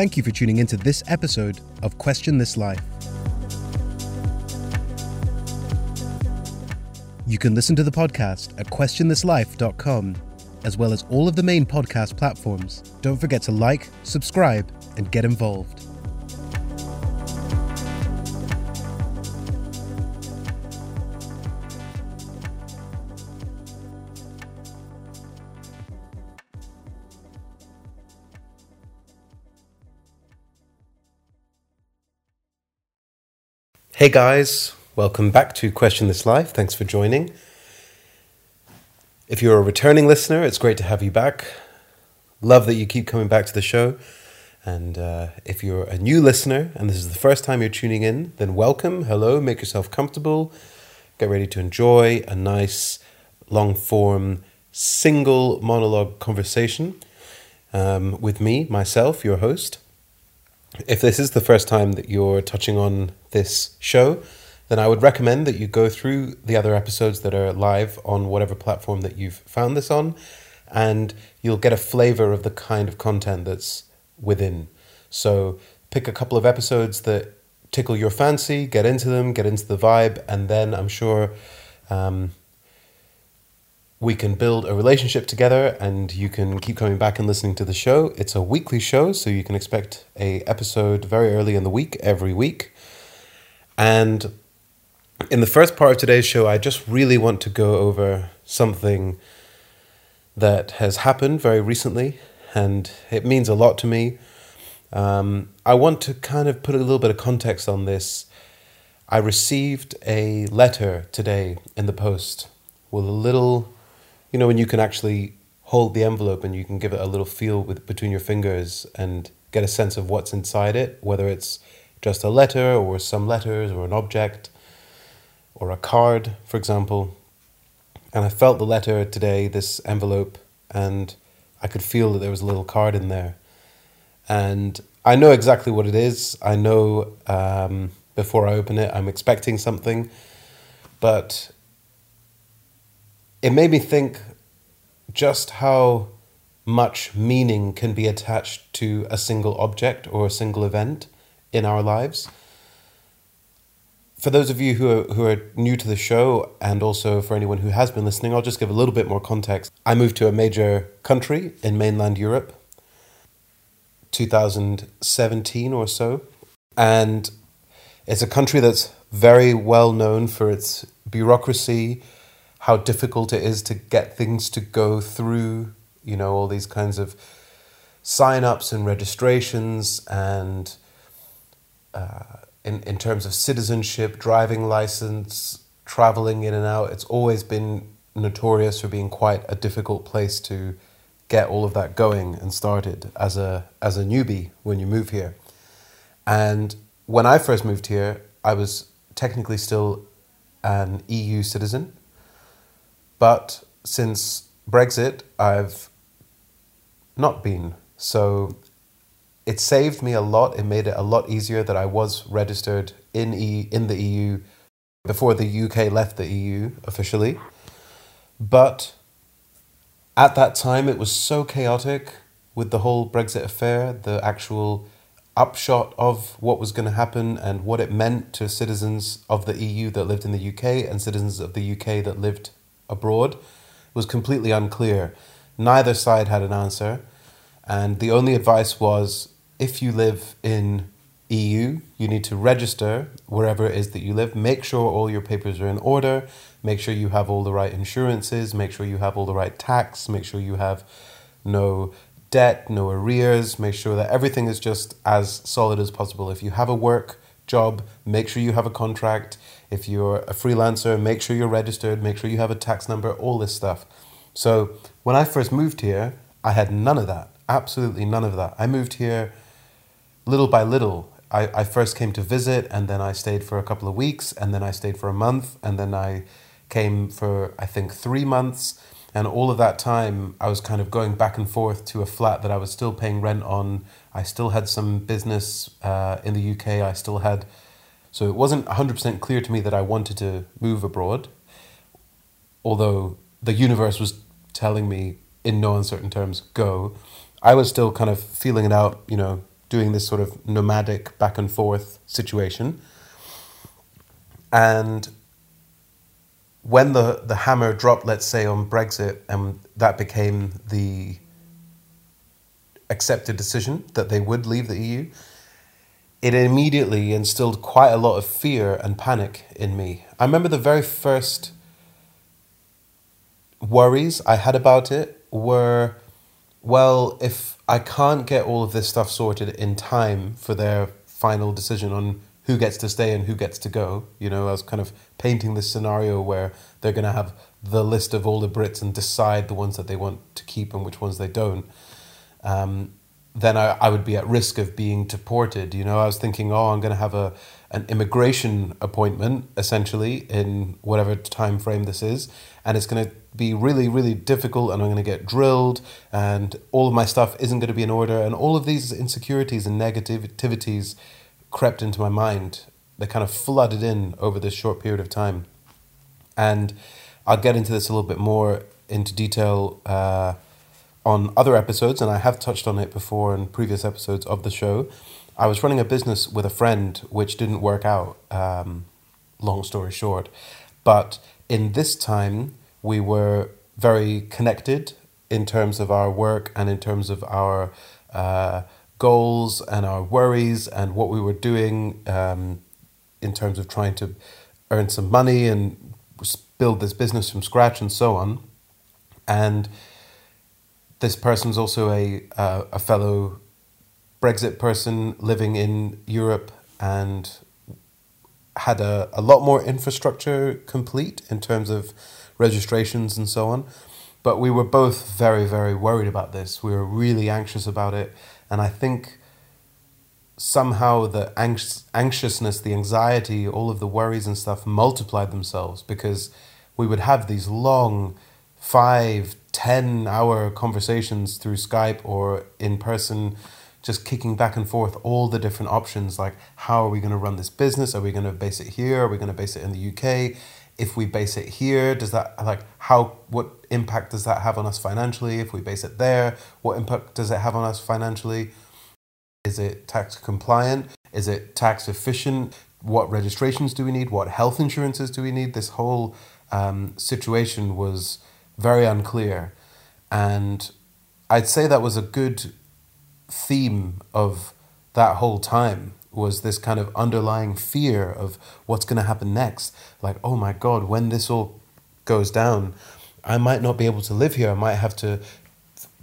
Thank you for tuning into this episode of Question This Life. You can listen to the podcast at questionthislife.com, as well as all of the main podcast platforms. Don't forget to like, subscribe, and get involved. Hey guys, welcome back to Question This Life. Thanks for joining. If you're a returning listener, it's great to have you back. Love that you keep coming back to the show. And uh, if you're a new listener and this is the first time you're tuning in, then welcome, hello, make yourself comfortable, get ready to enjoy a nice long form single monologue conversation um, with me, myself, your host. If this is the first time that you're touching on this show, then I would recommend that you go through the other episodes that are live on whatever platform that you've found this on, and you'll get a flavor of the kind of content that's within. So pick a couple of episodes that tickle your fancy, get into them, get into the vibe, and then I'm sure um, we can build a relationship together and you can keep coming back and listening to the show. It's a weekly show, so you can expect a episode very early in the week every week. And in the first part of today's show, I just really want to go over something that has happened very recently and it means a lot to me. Um, I want to kind of put a little bit of context on this. I received a letter today in the post with a little you know when you can actually hold the envelope and you can give it a little feel with between your fingers and get a sense of what's inside it, whether it's just a letter or some letters or an object or a card, for example. And I felt the letter today, this envelope, and I could feel that there was a little card in there. And I know exactly what it is. I know um, before I open it, I'm expecting something. But it made me think just how much meaning can be attached to a single object or a single event in our lives. For those of you who are, who are new to the show, and also for anyone who has been listening, I'll just give a little bit more context. I moved to a major country in mainland Europe, 2017 or so, and it's a country that's very well known for its bureaucracy, how difficult it is to get things to go through, you know, all these kinds of sign ups and registrations and uh, in, in terms of citizenship, driving license, traveling in and out, it's always been notorious for being quite a difficult place to get all of that going and started as a as a newbie when you move here. And when I first moved here, I was technically still an EU citizen, but since Brexit, I've not been. So it saved me a lot. It made it a lot easier that I was registered in e- in the EU before the UK left the EU officially. But at that time, it was so chaotic with the whole Brexit affair, the actual upshot of what was going to happen and what it meant to citizens of the EU that lived in the UK and citizens of the UK that lived abroad was completely unclear. Neither side had an answer, and the only advice was if you live in EU, you need to register wherever it is that you live. Make sure all your papers are in order. Make sure you have all the right insurances. Make sure you have all the right tax. Make sure you have no debt, no arrears. Make sure that everything is just as solid as possible. If you have a work job, make sure you have a contract. If you're a freelancer, make sure you're registered, make sure you have a tax number, all this stuff. So when I first moved here, I had none of that. Absolutely none of that. I moved here little by little. I, I first came to visit and then I stayed for a couple of weeks and then I stayed for a month and then I came for I think three months and all of that time I was kind of going back and forth to a flat that I was still paying rent on. I still had some business uh, in the UK. I still had so it wasn't 100% clear to me that I wanted to move abroad, although the universe was telling me in no uncertain terms, go. I was still kind of feeling it out, you know, doing this sort of nomadic back and forth situation. And when the, the hammer dropped, let's say, on Brexit, and that became the accepted decision that they would leave the EU, it immediately instilled quite a lot of fear and panic in me. I remember the very first worries I had about it were well, if I can't get all of this stuff sorted in time for their final decision on who gets to stay and who gets to go, you know, I was kind of painting this scenario where they're going to have the list of all the Brits and decide the ones that they want to keep and which ones they don't. Um, then I, I would be at risk of being deported. You know, I was thinking, oh, I'm going to have a an immigration appointment essentially in whatever time frame this is, and it's going to be really, really difficult, and I'm going to get drilled, and all of my stuff isn't going to be in order, and all of these insecurities and negativities crept into my mind. They kind of flooded in over this short period of time, and I'll get into this a little bit more into detail. Uh, on other episodes, and I have touched on it before in previous episodes of the show. I was running a business with a friend which didn't work out, um, long story short. But in this time, we were very connected in terms of our work and in terms of our uh, goals and our worries and what we were doing um, in terms of trying to earn some money and build this business from scratch and so on. And this person's also a uh, a fellow Brexit person living in Europe and had a, a lot more infrastructure complete in terms of registrations and so on. But we were both very, very worried about this. We were really anxious about it. And I think somehow the anx- anxiousness, the anxiety, all of the worries and stuff multiplied themselves because we would have these long five, ten hour conversations through Skype or in person, just kicking back and forth all the different options like how are we going to run this business? Are we going to base it here? Are we going to base it in the UK? If we base it here, does that like how what impact does that have on us financially? If we base it there, what impact does it have on us financially? Is it tax compliant? Is it tax efficient? What registrations do we need? What health insurances do we need? This whole um, situation was very unclear. And I'd say that was a good theme of that whole time was this kind of underlying fear of what's going to happen next. Like, oh my God, when this all goes down, I might not be able to live here. I might have to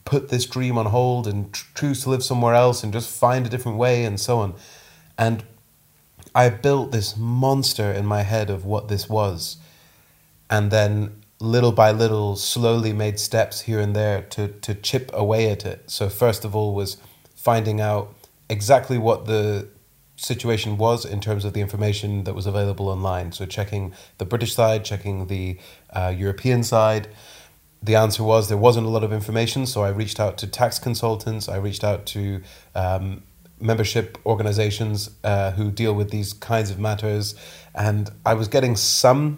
put this dream on hold and choose to live somewhere else and just find a different way and so on. And I built this monster in my head of what this was. And then little by little slowly made steps here and there to to chip away at it. So first of all was finding out exactly what the situation was in terms of the information that was available online. So checking the British side, checking the uh, European side. The answer was there wasn't a lot of information, so I reached out to tax consultants. I reached out to um, membership organizations uh, who deal with these kinds of matters, and I was getting some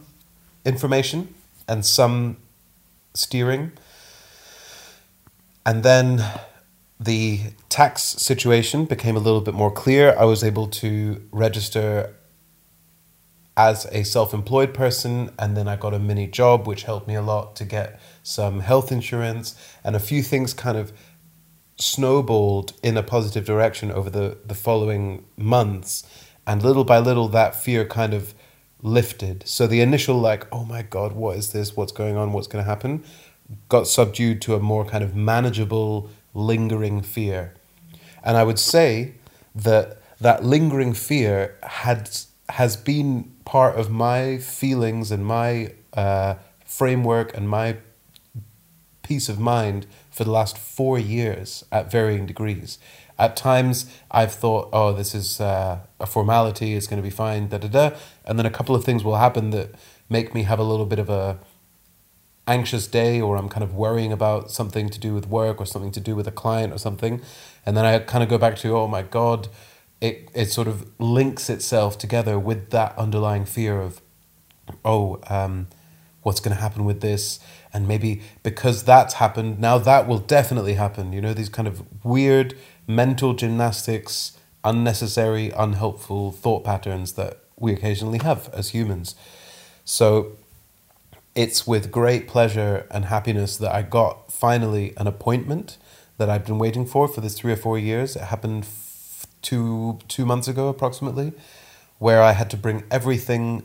information and some steering. And then the tax situation became a little bit more clear. I was able to register as a self employed person, and then I got a mini job, which helped me a lot to get some health insurance, and a few things kind of snowballed in a positive direction over the, the following months. And little by little, that fear kind of lifted. So the initial, like, oh my God, what is this? What's going on? What's going to happen? got subdued to a more kind of manageable, lingering fear. And I would say that that lingering fear had has been part of my feelings and my uh, framework and my peace of mind for the last four years at varying degrees. At times, I've thought, oh, this is uh, a formality, it's going to be fine, da da da. And then a couple of things will happen that make me have a little bit of a anxious day or I'm kind of worrying about something to do with work or something to do with a client or something. And then I kind of go back to, oh my God, it, it sort of links itself together with that underlying fear of, oh, um, what's going to happen with this? And maybe because that's happened, now that will definitely happen. You know, these kind of weird mental gymnastics, unnecessary, unhelpful thought patterns that we occasionally have as humans. So it's with great pleasure and happiness that I got finally an appointment that I've been waiting for for this three or four years. It happened f- two two months ago approximately, where I had to bring everything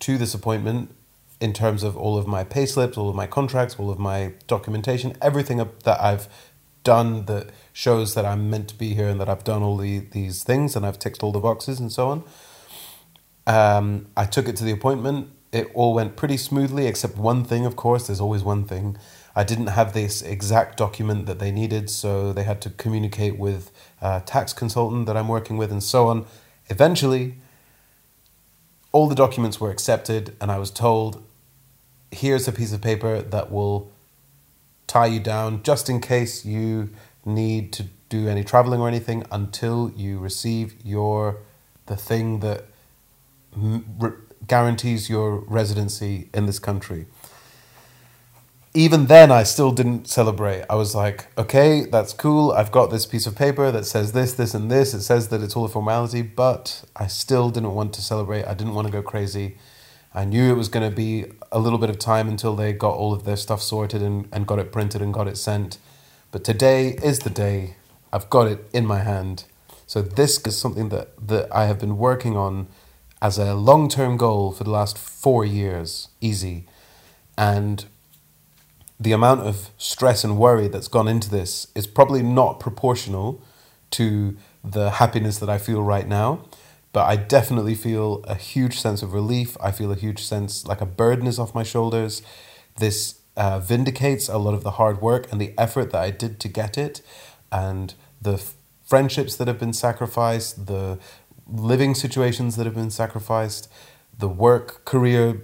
to this appointment in terms of all of my payslips, all of my contracts, all of my documentation, everything that I've done that shows that I'm meant to be here and that I've done all the, these things and I've ticked all the boxes and so on. Um, I took it to the appointment. It all went pretty smoothly, except one thing, of course. There's always one thing. I didn't have this exact document that they needed, so they had to communicate with a tax consultant that I'm working with and so on. Eventually, all the documents were accepted, and I was told here's a piece of paper that will tie you down just in case you need to do any traveling or anything until you receive your the thing that guarantees your residency in this country. Even then, I still didn't celebrate. I was like, okay, that's cool. I've got this piece of paper that says this, this, and this. It says that it's all a formality, but I still didn't want to celebrate. I didn't want to go crazy. I knew it was going to be a little bit of time until they got all of their stuff sorted and, and got it printed and got it sent. But today is the day. I've got it in my hand. So this is something that, that I have been working on as a long term goal for the last four years, easy. And the amount of stress and worry that's gone into this is probably not proportional to the happiness that I feel right now but I definitely feel a huge sense of relief. I feel a huge sense like a burden is off my shoulders. This uh, vindicates a lot of the hard work and the effort that I did to get it, and the f- friendships that have been sacrificed, the living situations that have been sacrificed, the work career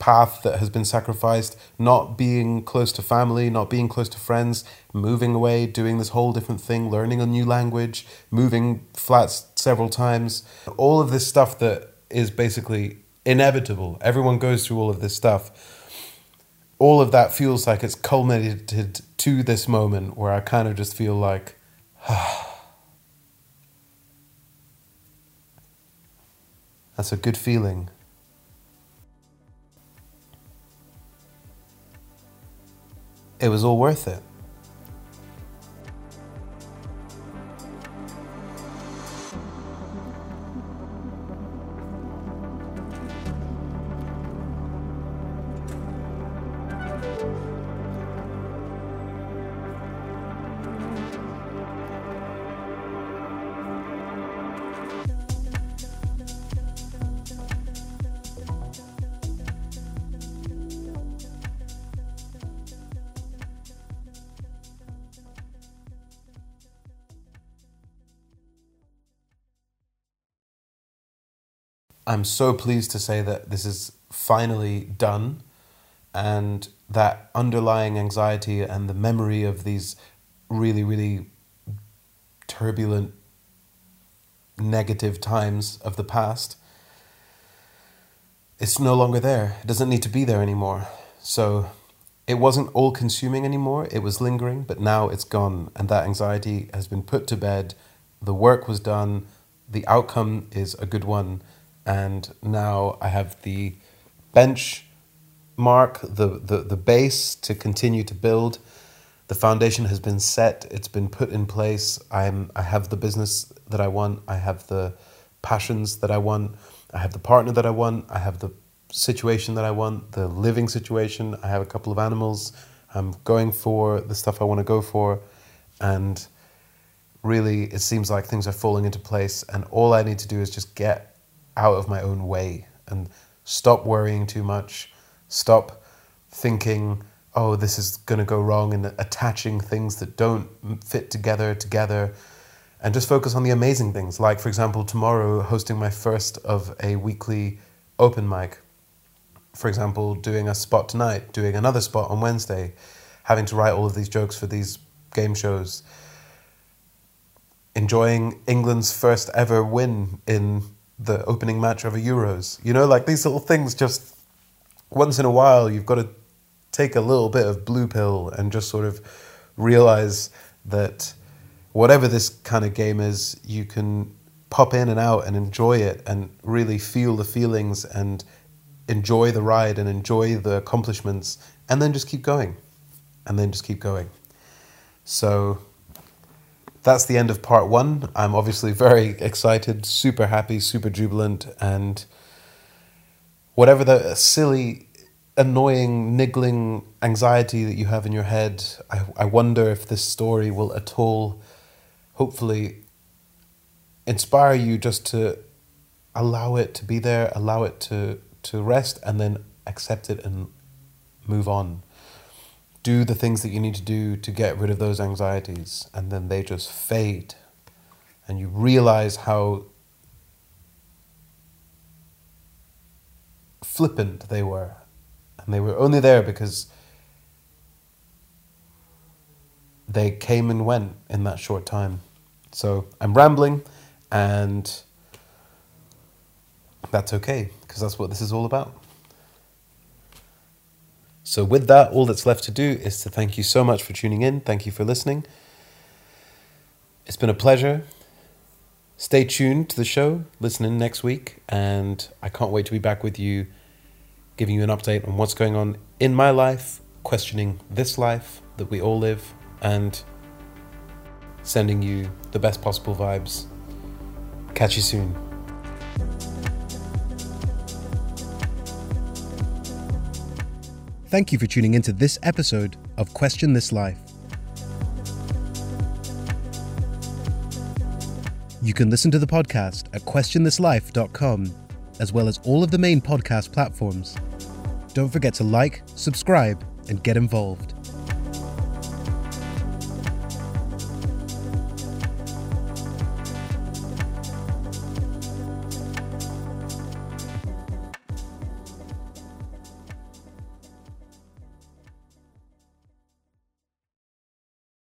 path that has been sacrificed, not being close to family, not being close to friends, moving away, doing this whole different thing, learning a new language, moving flats several times. All of this stuff that is basically inevitable. Everyone goes through all of this stuff. All of that feels like it's culminated to this moment where I kind of just feel like, that's a good feeling. it was all worth it. I'm so pleased to say that this is finally done and that underlying anxiety and the memory of these really, really turbulent, negative times of the past, it's no longer there. It doesn't need to be there anymore. So it wasn't all consuming anymore, it was lingering, but now it's gone, and that anxiety has been put to bed. The work was done, the outcome is a good one and now I have the bench mark, the, the, the base to continue to build. The foundation has been set, it's been put in place. I'm, I have the business that I want, I have the passions that I want, I have the partner that I want, I have the situation that I want, the living situation. I have a couple of animals. I'm going for the stuff I want to go for. And really, it seems like things are falling into place. And all I need to do is just get out of my own way and stop worrying too much, stop thinking, oh, this is going to go wrong, and attaching things that don't fit together together, and just focus on the amazing things. Like, for example, tomorrow, hosting my first of a weekly open mic. For example, doing a spot tonight, doing another spot on Wednesday, having to write all of these jokes for these game shows, enjoying England's first ever win in the opening match of a Euros. You know, like these little things just once in a while you've got to take a little bit of blue pill and just sort of realize that whatever this kind of game is, you can pop in and out and enjoy it and really feel the feelings and enjoy the ride and enjoy the accomplishments and then just keep going and then just keep going. So that's the end of part one. I'm obviously very excited, super happy, super jubilant, and whatever the silly, annoying, niggling anxiety that you have in your head, I, I wonder if this story will at all, hopefully, inspire you just to allow it to be there, allow it to, to rest, and then accept it and move on do the things that you need to do to get rid of those anxieties, and then they just fade. And you realize how flippant they were. And they were only there because they came and went in that short time. So I'm rambling, and that's okay, because that's what this is all about. So, with that, all that's left to do is to thank you so much for tuning in. Thank you for listening. It's been a pleasure. Stay tuned to the show, listen in next week, and I can't wait to be back with you, giving you an update on what's going on in my life, questioning this life that we all live, and sending you the best possible vibes. Catch you soon. Thank you for tuning into this episode of Question This Life. You can listen to the podcast at questionthislife.com, as well as all of the main podcast platforms. Don't forget to like, subscribe, and get involved.